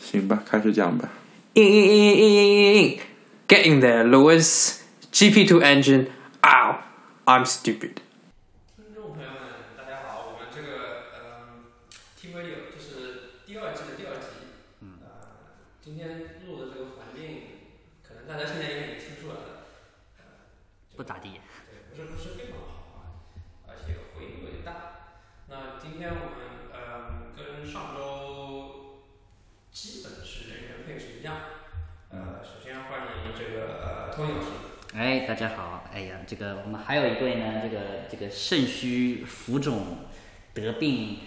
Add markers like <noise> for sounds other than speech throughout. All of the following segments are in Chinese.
行吧，开始讲吧。 In, in, in, in, in, in. Get in there, Lewis. GP2 engine. Ow. I'm stupid. 大家好！哎呀，这个我们还有一位呢，这个这个肾虚浮肿得病，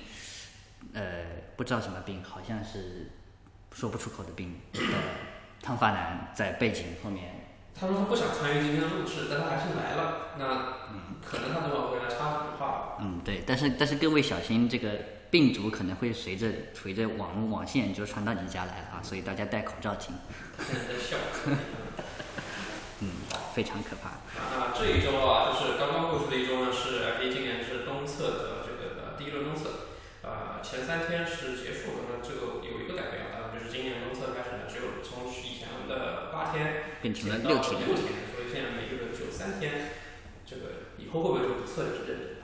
呃，不知道什么病，好像是说不出口的病的烫发男在背景后面。他说他不想参与今天的录制，但他还是来了。那可能他等会儿会来插几句话。嗯，对，但是但是各位小心，这个病毒可能会随着随着网络网线就传到你家来了啊，所以大家戴口罩听，现在在笑。嗯，非常可怕。那这一周啊，就是刚刚过去的一周呢，是 FA 今年是东侧的这个呃第一轮东侧，呃前三天是结束了，那这个有一个改变啊，就是今年东侧开始呢，只有从以前的八天变成了六天六天，所以现在每个轮只有三天。这个以后会不会就不测了？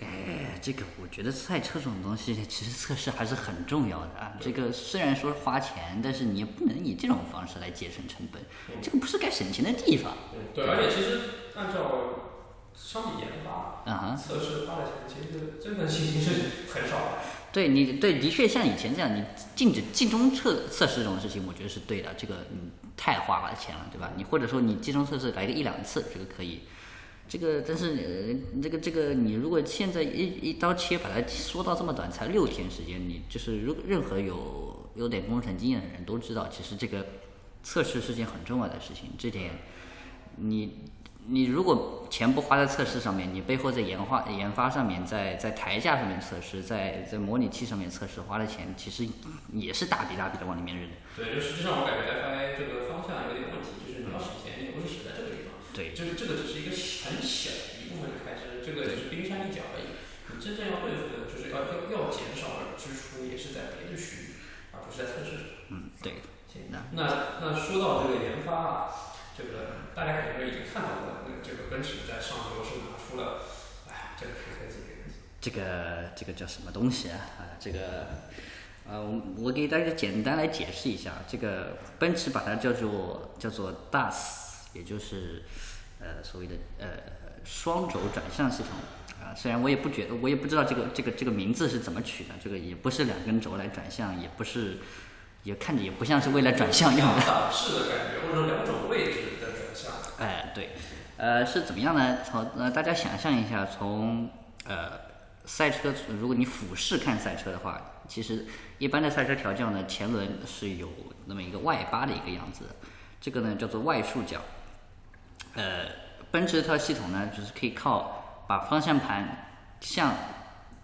哎，这个我觉得赛车这种东西，其实测试还是很重要的啊。这个虽然说花钱，但是你也不能以这种方式来节省成本，这个不是该省钱的地方。嗯，对，而且其实按照相比研发，啊哈，测试花的钱其实真的其实是很少的。对你对，的确像以前这样，你禁止集中测测试这种事情，我觉得是对的。这个嗯，太花了钱了，对吧？你或者说你集中测试来个一两次，这个可以。这个但是呃，这个这个你如果现在一一刀切把它缩到这么短，才六天时间，你就是如任何有有点工程经验的人都知道，其实这个测试是件很重要的事情。这点你你如果钱不花在测试上面，你背后在研发研发上面，在在台架上面测试，在在模拟器上面测试花的钱，其实也是大笔大笔的往里面扔。对，就实际上我感觉 FI 这个方向有点问题，就是你要省钱，你不是省在，对，就是这个只是一个很小的一部分的开支，这个只是冰山一角而已。你真正要对付的，就是要要要减少的支出，也是在别的区域，而不是在测试上。嗯，对，行那那那说到这个研发啊，这个大家可能已经看到了，那个这个奔驰在上周是拿出了，哎，这个。这个这个叫什么东西啊？啊，这个，呃，我我给大家简单来解释一下，这个奔驰把它叫做叫做 DAS，也就是呃所谓的呃双轴转向系统啊。虽然我也不觉得，我也不知道这个这个这个名字是怎么取的，这个也不是两根轴来转向，也不是，也看着也不像是为了转向用的。两档式的感觉，或者两种位置的转向。哎，对，呃，是怎么样呢？从呃，大家想象一下，从呃赛车，如果你俯视看赛车的话，其实一般的赛车调教呢，前轮是有那么一个外八的一个样子，这个呢叫做外束角。呃，奔驰这套系统呢，就是可以靠把方向盘向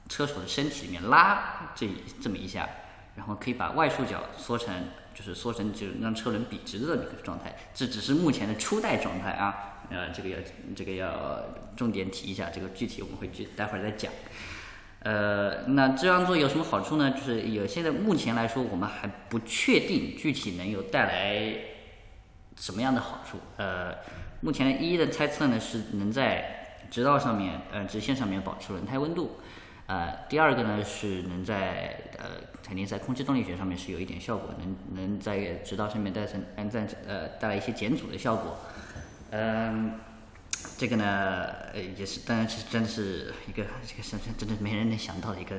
车手的身体里面拉这这么一下，然后可以把外束角缩成，就是缩成就让车轮笔直的这么一个状态。这只是目前的初代状态啊，呃，这个要这个要重点提一下，这个具体我们会去待会儿再讲。呃，那这样做有什么好处呢？就是有现在目前来说，我们还不确定具体能有带来什么样的好处。呃，目前一一的猜测呢是能在直道上面，呃，直线上面保持轮胎温度。呃，第二个呢是能在呃，肯定在空气动力学上面是有一点效果，能能在直道上面带成安在呃带来一些减阻的效果。嗯，这个呢，呃，也是，当然是真的是一个这个是真的没人能想到的一个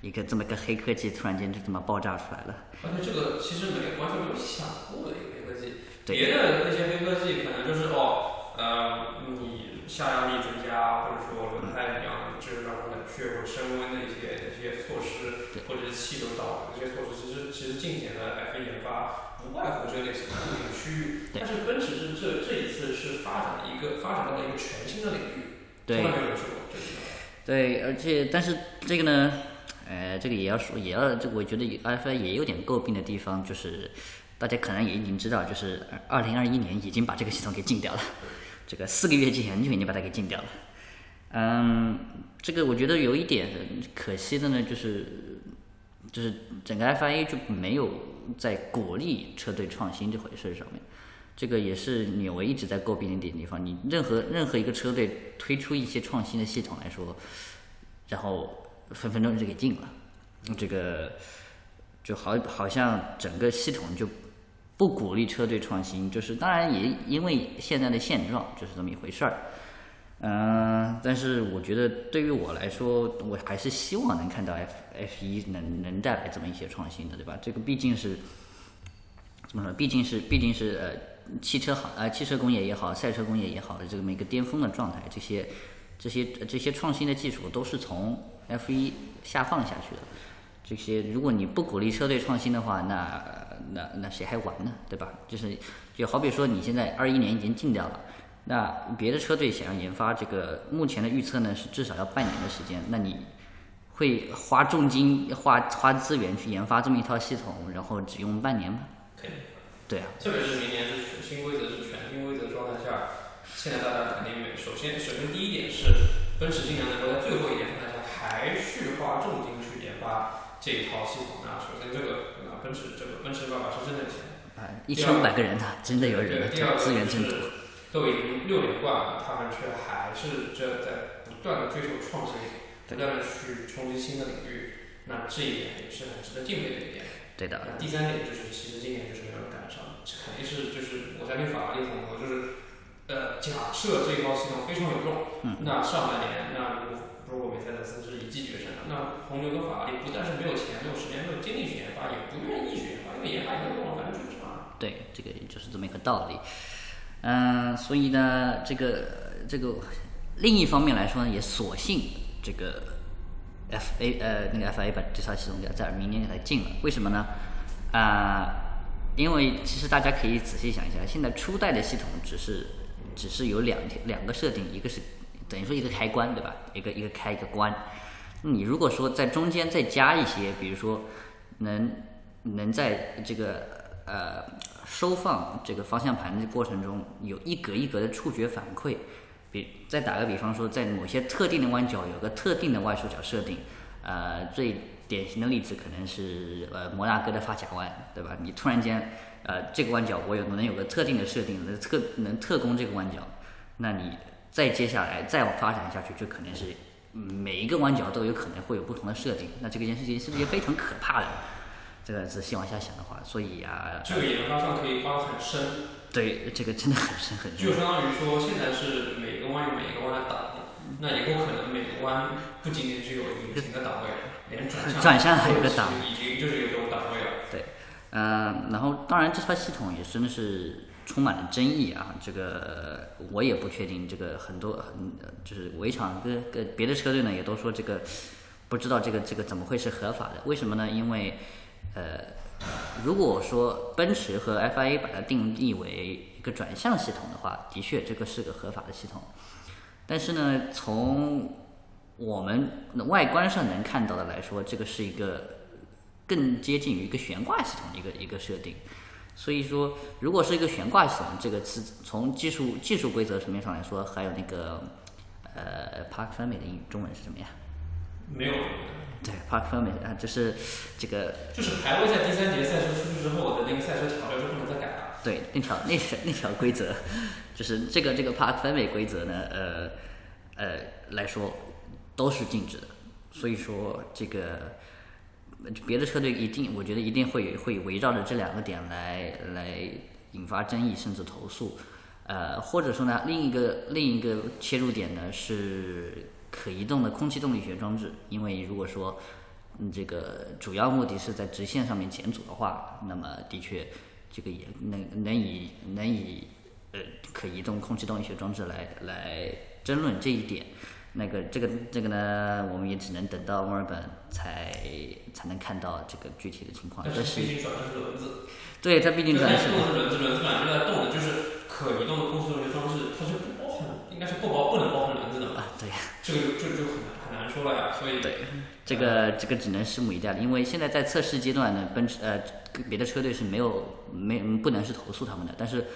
一个这么个黑科技，突然间就这么爆炸出来了。而且这个其实没有完全没有想过的一个黑科技。别的那些黑科技可能就是哦，呃，你下压力增加，或者说轮胎怎么样，就是让它冷却或者升温的一些一些措施，或者是气流导这些措施，其实其实近年的 F1 研发不外乎这类型的一个区域。但是奔驰是这这一次是发展一个发展到了一个全新的领域，从来没有人说过这个。对，而且但是这个呢，呃，这个也要说，也要这我觉得 F1 也有点诟病的地方，就是大家可能也已经知道，就是二零二一年已经把这个系统给禁掉了，这个四个月之前就已经把它给禁掉了。嗯，这个我觉得有一点可惜的呢，就是就是整个 FIA 就没有在鼓励车队创新这回事上面。这个也是纽维一直在诟病的一点地方。你任何任何一个车队推出一些创新的系统来说，然后分分钟就给禁了。这个就好好像整个系统就不鼓励车队创新，就是当然也因为现在的现状就是这么一回事儿。嗯，但是我觉得对于我来说，我还是希望能看到 F F 一能能带来这么一些创新的，对吧？这个毕竟是怎么说？毕竟是毕竟是呃汽车行呃汽车工业也好，赛车工业也好的这么一个巅峰的状态，这些这些这些创新的技术都是从 F 一下放下去的。这些如果你不鼓励车队创新的话，那那那谁还玩呢？对吧？就是就好比说你现在二一年已经禁掉了。那别的车队想要研发这个，目前的预测呢是至少要半年的时间。那你会花重金、花花资源去研发这么一套系统，然后只用半年吗？肯定。对啊，特别是明年是新规则是全新规则状态下，现在大家肯定没。首先，首先第一点是，奔驰尽量能够在最后一点状态下还去花重金去研发这一套系统。那首先这个，啊，奔驰这个奔驰爸爸是真的钱。啊，一千五百个人呢，真的有人，资源真多。都已经六连冠了，他们却还是这在不断的追求创新，不断的去冲击新的领域，那这一点也是很值得敬佩的一点。对的。那第三点就是，其实今年就是没有人赶上，这肯定是就是我相信法拉利很多就是，呃，假设这一套系统非常有用，嗯那上半年那如果如果梅赛德斯是一骑绝尘的，那红牛跟法拉利不但是没有钱、没有时间、没有精力去研发，也不愿意去研发，因为研发也没有用，反正就是嘛。对，这个就是这么一个道理。嗯，所以呢，这个这个另一方面来说呢，也索性这个 F A 呃那个 F A 把这套系统给在明年给它禁了。为什么呢？啊，因为其实大家可以仔细想一下，现在初代的系统只是只是有两两个设定，一个是等于说一个开关，对吧？一个一个开一个关。你如果说在中间再加一些，比如说能能在这个呃。收放这个方向盘的过程中，有一格一格的触觉反馈。比再打个比方说，在某些特定的弯角有个特定的外束角设定，呃，最典型的例子可能是呃摩纳哥的发卡弯，对吧？你突然间呃这个弯角我有能有个特定的设定，能特能特攻这个弯角，那你再接下来再往发展下去，就可能是每一个弯角都有可能会有不同的设定。那这个件事情是不是也非常可怕的？这个仔细往下想的话，所以啊，这个研发上可以挖很深。对，这个真的很深很深。就相当于说，现在是每个弯有每个弯的档，那以后可能每个弯不仅仅只有隐形的档位，连转向转向还有个档，已经就是有这种档位了。对，嗯，然后当然这套系统也真的是充满了争议啊。这个我也不确定，这个很多很就是围场跟跟别的车队呢也都说这个不知道这个这个怎么会是合法的？为什么呢？因为呃，如果说奔驰和 FIA 把它定义为一个转向系统的话，的确这个是个合法的系统。但是呢，从我们外观上能看到的来说，这个是一个更接近于一个悬挂系统的一个一个设定。所以说，如果是一个悬挂系统，这个是从技术技术规则层面上来说，还有那个呃，Park 分美的英语中文是什么呀？没有。对，Park Permit 啊，就是这个，就是排位在第三节赛车出去之后的那个赛车条就不能再改了。对，那条那条那条规则，就是这个这个 Park Permit 规则呢，呃呃来说都是禁止的。所以说这个别的车队一定，我觉得一定会会围绕着这两个点来来引发争议，甚至投诉。呃，或者说呢，另一个另一个切入点呢是。可移动的空气动力学装置，因为如果说，嗯，这个主要目的是在直线上面减阻的话，那么的确，这个也能能以能以呃可移动空气动力学装置来来争论这一点。那个这个这个呢，我们也只能等到墨尔本才才能看到这个具体的情况。但是毕竟转的是轮子，对，它毕竟转的是轮子，轮子本来就在动的，就是可移动的空气动力学装置，它是不包含，应该是不包不能包含轮子的啊，对。这个就就很很难说了呀，所以对这个这个只能拭目以待了。因为现在在测试阶段呢，奔驰呃别的车队是没有没不能是投诉他们的，但是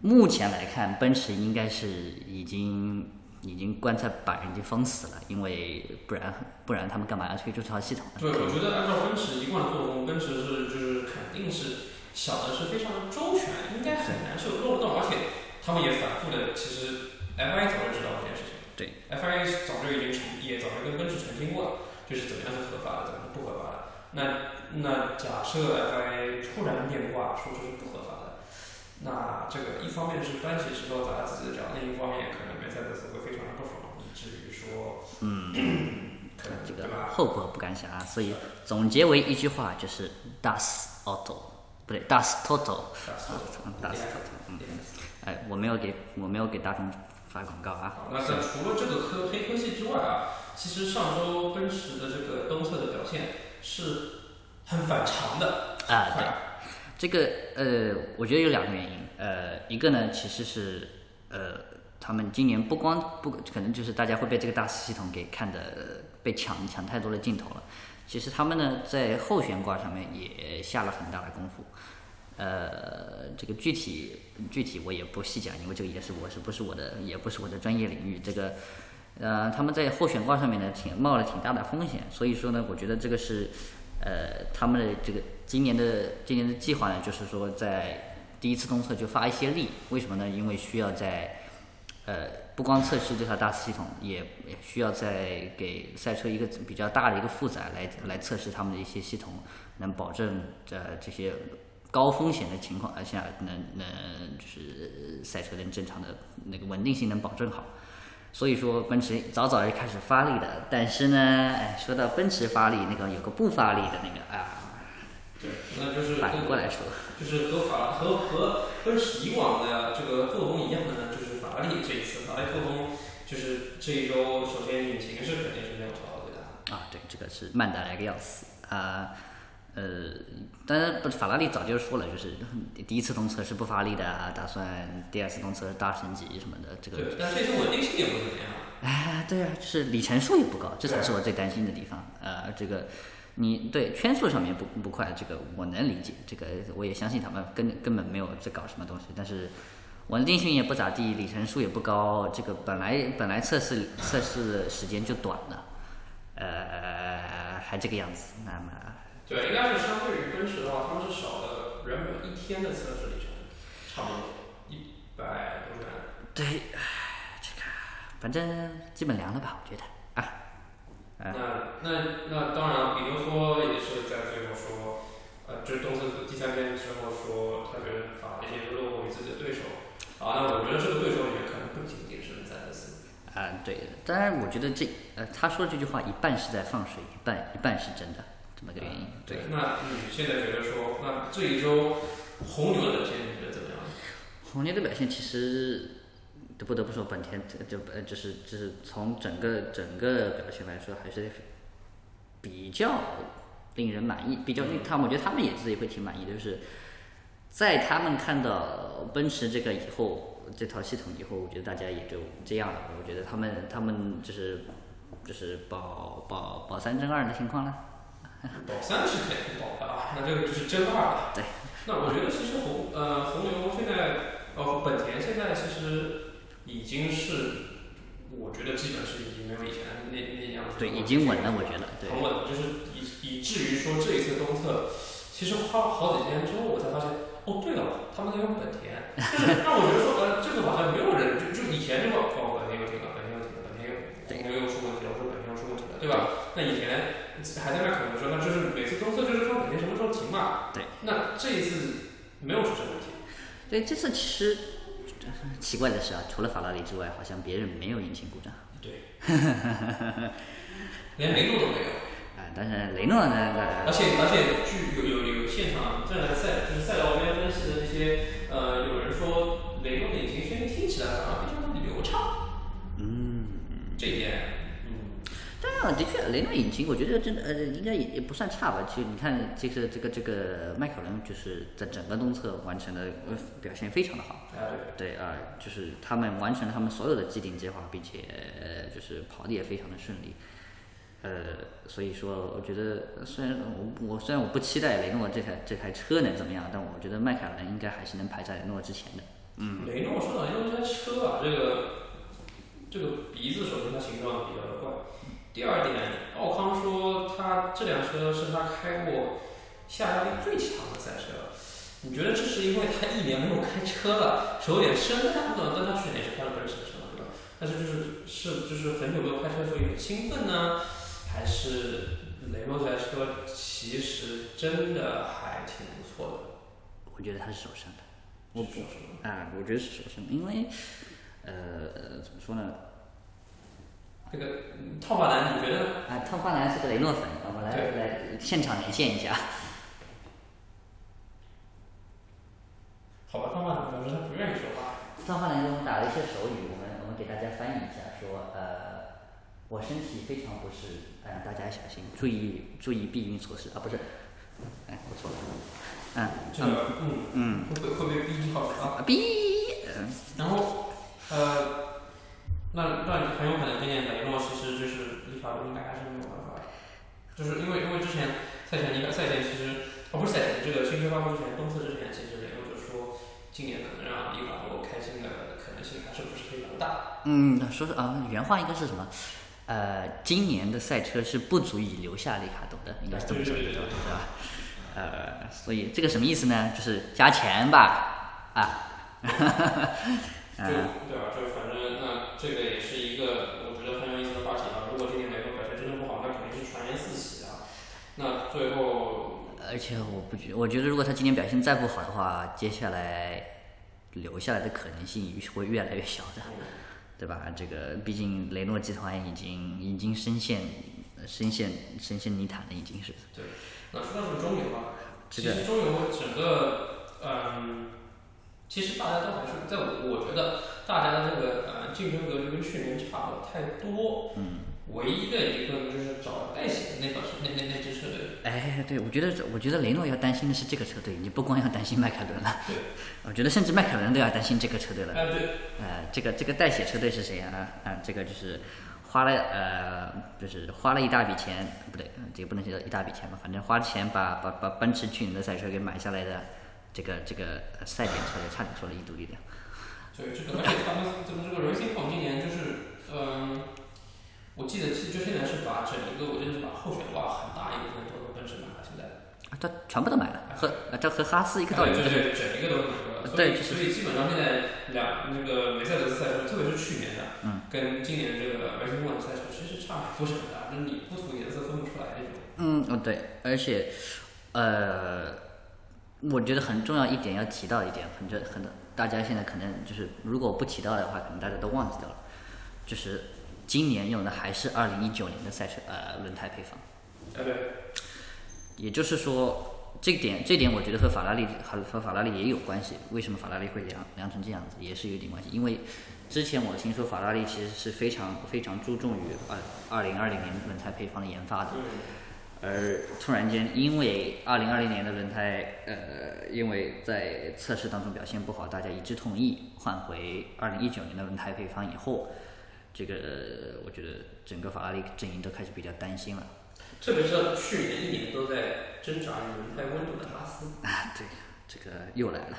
目前来看，奔驰应该是已经已经棺材板已经封死了，因为不然不然他们干嘛要推出这套系统呢？对，我觉得按照奔驰一贯的作风，奔驰是就是肯定是想的是非常的周全，应该很难是有漏洞，而且他们也反复的，其实 FIA 早就知道这件事情。对，FIA 早就已经澄，也早就跟奔驰澄清过了，就是怎么样是合法的，怎么是不合法的。那那假设 FIA 突然变卦说这是不合法的，那这个一方面是搬起石头砸自己的脚，另一方面可能梅赛德斯会说，嗯，可能这个？后果不敢想啊。所以总结为一句话就是 Das Auto，不对，Das Toto。嗯，Das Toto。嗯，哎，我没有给我没有给大众发广告啊。那在除了这个科黑科技之外啊，其实上周奔驰的这个东侧的表现是很反常的啊对这个呃，我觉得有两个原因，呃，一个呢其实是呃，他们今年不光不可能就是大家会被这个大师系统给看的被抢抢太多的镜头了，其实他们呢在后悬挂上面也下了很大的功夫。呃，这个具体具体我也不细讲，因为这个也是我是不是我的也不是我的专业领域。这个呃，他们在后悬挂上面呢，挺冒了挺大的风险，所以说呢，我觉得这个是呃他们的这个今年的今年的计划呢，就是说在第一次东测就发一些力，为什么呢？因为需要在呃不光测试这套大系统，也也需要在给赛车一个比较大的一个负载来来测试他们的一些系统，能保证呃这些高风险的情况下能能就是赛车能正常的那个稳定性能保证好。所以说奔驰早早就开始发力的，但是呢，哎，说到奔驰发力，那个有个不发力的那个啊，对，那就是反过来说，就是和法和和奔驰以往的这个作风一样的呢，就是法拉利这一次法拉利作风就是这一周，首先引擎是肯定是没有调对的，啊，对，这个是慢的来个要死啊。呃，当然不，法拉利早就说了，就是第一次通车是不发力的，打算第二次通车大升级什么的。这个，对，但这次稳定性也不怎么样。哎，对啊，就是里程数也不高，这才是我最担心的地方。呃，这个你对圈速上面不不快，这个我能理解，这个我也相信他们根根本没有在搞什么东西。但是稳定性也不咋地，里程数也不高，这个本来本来测试测试时间就短了，呃，还这个样子，那么。对，应该是相对于奔驰的话，他们是少了原本一天的测试里程，差不多一百多元。对，唉，这个反正基本凉了吧，我觉得啊。那那那当然，比如说也是在最后说，呃，就是东测第三天之后说，他觉得法拉利落后于自己的对手。啊，那我觉得这个对手也可能不仅仅是梅赛德斯。啊，对，当然我觉得这呃，他说这句话一半是在放水，一半一半是真的。这么个原因，对。那你现在觉得说，那这一周红牛的表现你觉得怎么样？红牛的表现其实不得不说，本田就呃就是就是从整个整个表现来说，还是比较令人满意。比较，他我觉得他们也自己会挺满意的，就是在他们看到奔驰这个以后，这套系统以后，我觉得大家也就这样了。我觉得他们他们就是就是保保保三争二的情况了。保三是肯定保的啊，那这个就是争二了。对。那我觉得其实红呃红牛现在呃本田现在其实已经是，我觉得基本是已经没有以前那那样子。对，已经稳了，我觉得。对。很稳，就是以以至于说这一次东侧，其实花了好几天之后，我才发现，哦对了，他们在用本田，就是让我觉得说，呃这个好像没有人就就以前就说哦本田又停了，本田又停了，本田又红牛又出问题了，我说本田又出问题了，对吧？那以前。还在那可能说，那就是每次东测就是看本田什么时候停嘛。对。那这一次没有出什么问题。对，这次其实奇怪的是啊，除了法拉利之外，好像别人没有引擎故障。对。<laughs> 连雷诺都没有。啊，但是雷诺呢？而且而且据有有有现场正在赛就是赛道边分析的那些呃，有人说雷诺的引擎声音听起来反而非常的流畅。嗯。这一点。当然，的确，雷诺引擎我觉得真的呃，应该也也不算差吧。其实你看，这个这个这个迈凯伦就是在整个东侧完成的呃表现非常的好。对啊，就是他们完成了他们所有的既定计划，并且就是跑的也非常的顺利。呃，所以说，我觉得虽然我我虽然我不期待雷诺这台这台车能怎么样，但我觉得迈凯伦应该还是能排在雷诺之前的。嗯。雷诺说到雷诺这台车啊，这个这个鼻子首先它形状比较的怪。第二点，奥康说他这辆车是他开过下压力最强的赛车。你觉觉得这是因为他一年没有开车了，手有点生干了？但他去年是开了奔驰的车嘛，对吧？但是就是是就是很久没有开车，所以很兴奋呢，还是雷诺这台车其实真的还挺不错的。我觉得它是首胜的。我不？啊，我觉得是首胜，因为呃，怎么说呢？这个嗯套话男，你觉得呢？啊，套发男是个雷诺粉，我们来来现场连线一下。好吧，套话男表示他不愿意说话。套话男给我们打了一些手语，我们我们给大家翻译一下，说呃，我身体非常不适，嗯、大家小心，注意注意避孕措施啊，不是，哎，我错了，嗯这个嗯嗯会会会被逼掉的啊。啊，逼，嗯然后呃，那那很有可能今年雷诺其实就是立法应该还是没有办法，就是因为因为之前赛前应该赛前其实哦不是赛前这个新车发布之前东测之前，其实雷诺就说今年可能让立法多开心的可能性还是不是非常大。嗯，说是啊，原话应该是什么？呃，今年的赛车是不足以留下里卡多的，应该是这么说的，对吧？呃，所以这个什么意思呢？就是加钱吧，啊，就 <laughs> 对吧？就反正那这个也是一个我觉得很有意思的话题啊。如果今年雷诺表现真的不好，那肯定是传言四起啊。那最后而且我不觉，我觉得如果他今年表现再不好的话，接下来留下来的可能性会越来越小的，对吧？这个毕竟雷诺集团已经已经深陷深陷深陷泥潭了，已经是。对那说到这个中游啊，这个其实中游整个，嗯，其实大家都还是在我我觉得大家的这个呃竞争格局跟去年差不太多。嗯。唯一的一个就是找代写的那个是那那那支车队，哎，对，我觉得我觉得雷诺要担心的是这个车队，你不光要担心迈凯伦了，对，我觉得甚至迈凯伦都要担心这个车队了。哎对，呃，这个这个代写车队是谁啊？啊，这个就是花了呃，就是花了一大笔钱，不对，呃这个不能叫一大笔钱吧，反正花钱把把把奔驰去年的赛车给买下来的，这个这个呃赛点车队差点说了一度力量。对这个，而且他们这个这个 Racing Point 今年就是，嗯，我记得其实就现在是把整一个，我记得是把候选挂很大一部分都跟奔驰买了，现在。啊，他全部都买了，和呃这和哈斯一个道理，对就是对，整一个都是那个，所以对所以基本上现在两那个梅赛德斯赛车，特别是去年的，嗯，跟今年这个 Racing Point 赛车其实差不是很大，就是你不涂颜色分不出来那种。嗯，哦对，而且，呃，我觉得很重要一点要提到一点，很这很大家现在可能就是如果不提到的话，可能大家都忘记掉了，就是今年用的还是二零一九年的赛车呃轮胎配方，哎对，也就是说，这点这点我觉得和法拉利和和法拉利也有关系。为什么法拉利会量量成这样子，也是有点关系。因为之前我听说法拉利其实是非常非常注重于二二零二零年轮胎配方的研发的。而突然间，因为二零二零年的轮胎，呃，因为在测试当中表现不好，大家一致同意换回二零一九年的轮胎配方以后，这个呃我觉得整个法拉利阵营都开始比较担心了。特别是去年一年都在挣扎于轮胎温度的哈斯，啊，对，这个又来了。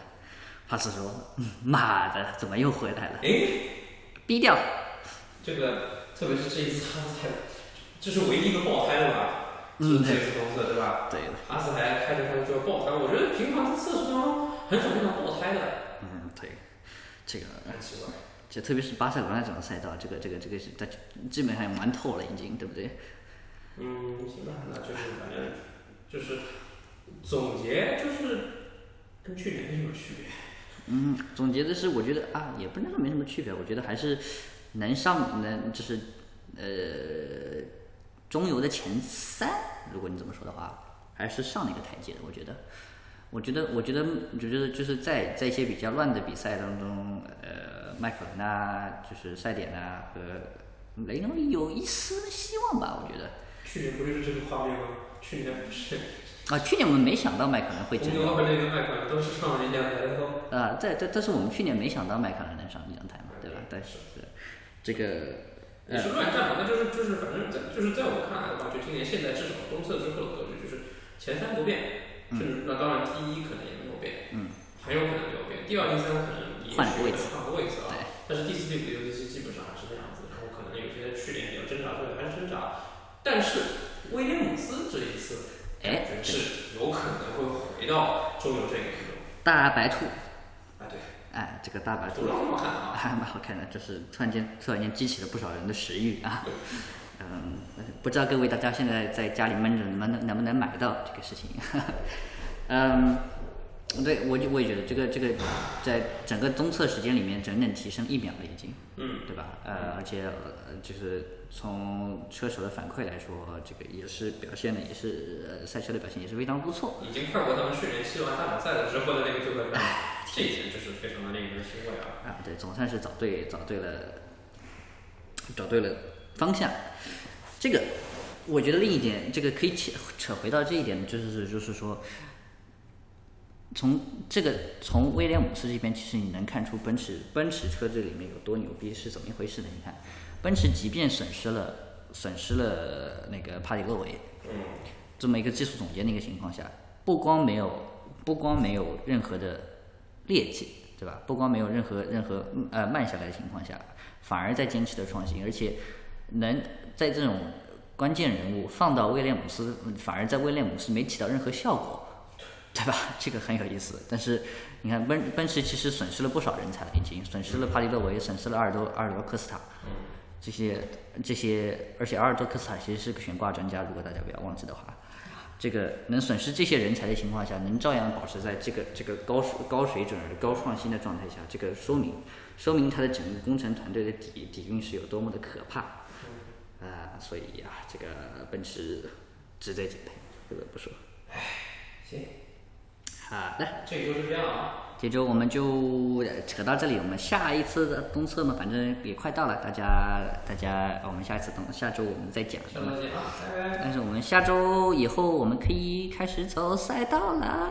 哈斯说：“嗯妈的，怎么又回来了？哎，低调。这个特别是这一次哈斯才，这是唯一一个爆胎的吧？嗯这次红色对吧？对了，哈斯还开着开着就要爆胎，我觉得平常在测试当中很少见到爆胎的，嗯，对，这个，很奇怪。这特别是巴塞罗那这种赛道，这个这个这个是它基本上玩透了，已经，对不对？嗯，行吧，那就是反正就是总结就是跟去年没什么区别。嗯，总结的是，我觉得啊，也不能说没什么区别，我觉得还是能上能就是呃中游的前三，如果你这么说的话，还是上了一个台阶的。我觉得，我觉得，我觉得，我觉得就是在在一些比较乱的比赛当中，呃，迈凯伦啊，就是赛点啊和雷诺有一丝希望吧，我觉得。去年不就是这个画面吗？去年不是啊，去年我们没想到迈凯伦会这样。红牛和那个迈凯伦都是上了一两台都。啊，在在，但是我们去年没想到迈凯伦能上一两台嘛，对吧？但是这个也是乱战嘛，那就是就是反正在就是在我看来的话，就今年现在至少东侧之后的格局就是前三不变，甚至那当然第一可能也没有变，嗯，很有可能没有变，第二、第三可能也许换个位置。换个位置啊。对，但是第四、第五、第六、第七基本上还是那样子，然后可能有些去年比较挣扎，对，还是挣扎，但是威廉姆斯这一次哎是有可能会回到中游这个地方。大白兔，啊，对，哎，这个大白兔。主要好看啊。<laughs> 还蛮好看的，就是突然间突然间激起了不少人的食欲啊。嗯，不知道各位大家现在在家里闷着能不能能不能买到这个事情？<laughs> 嗯，对我就我也觉得这个这个在整个综测时间里面整整提升一秒了已经，嗯，对吧？呃，而且呃就是从车手的反馈来说，这个也是表现的也是呃赛车的表现也是非常不错。已经快过他们去年西完大满赛的时候的那个最后一班，这一点就是非常的令人欣慰啊。啊，对，总算是找对找对了，找对了方向。这个，我觉得另一点，这个可以扯扯回到这一点，就是就是说，从这个从威廉姆斯这边，其实你能看出奔驰奔驰车这里面有多牛逼是怎么一回事呢？你看，奔驰即便损失了损失了那个帕里洛维，嗯，这么一个技术总监的一个情况下，不光没有不光没有任何的劣迹，对吧？不光没有任何任何嗯呃慢下来的情况下，反而在坚持的创新，而且能在这种关键人物放到威廉姆斯，反而在威廉姆斯没起到任何效果，<laughs> 对吧？这个很有意思。但是你看奔奔驰其实损失了不少人才了，已经损失了帕里洛维，损失了阿尔多阿尔多科斯塔，这些这些，而且阿尔多科斯塔其实是个悬挂专家，如果大家不要忘记的话。这个能损失这些人才的情况下，能照样保持在这个这个高高水准高创新的状态下，这个说明说明他的整个工程团队的底底蕴是有多么的可怕。啊、所以啊、这个奔驰值得敬佩，不得不说。行，好的，这周就这样啊。这周我们就呃扯到这里，我们下一次的东测嘛，反正也快到了，大家大家，我们下一次东下周我们再讲。下周见啊，拜拜。但是我们下周以后我们可以开始走赛道了，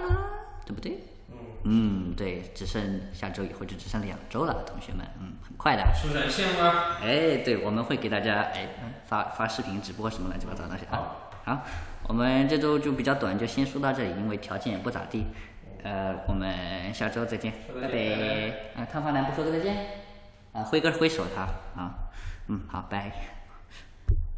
对不对？嗯，嗯，对，只剩下周以后就只剩两周了，同学们，嗯，很快的。是不是很羡慕啊？哎，对，我们会给大家哎发发视频、直播什么乱七八糟的东西啊。好，我们这周就比较短，就先说到这里，因为条件也不咋地。呃，我们下周再见，拜拜。啊，汤方南不说个再见？啊，挥个挥手他啊，嗯，好，拜。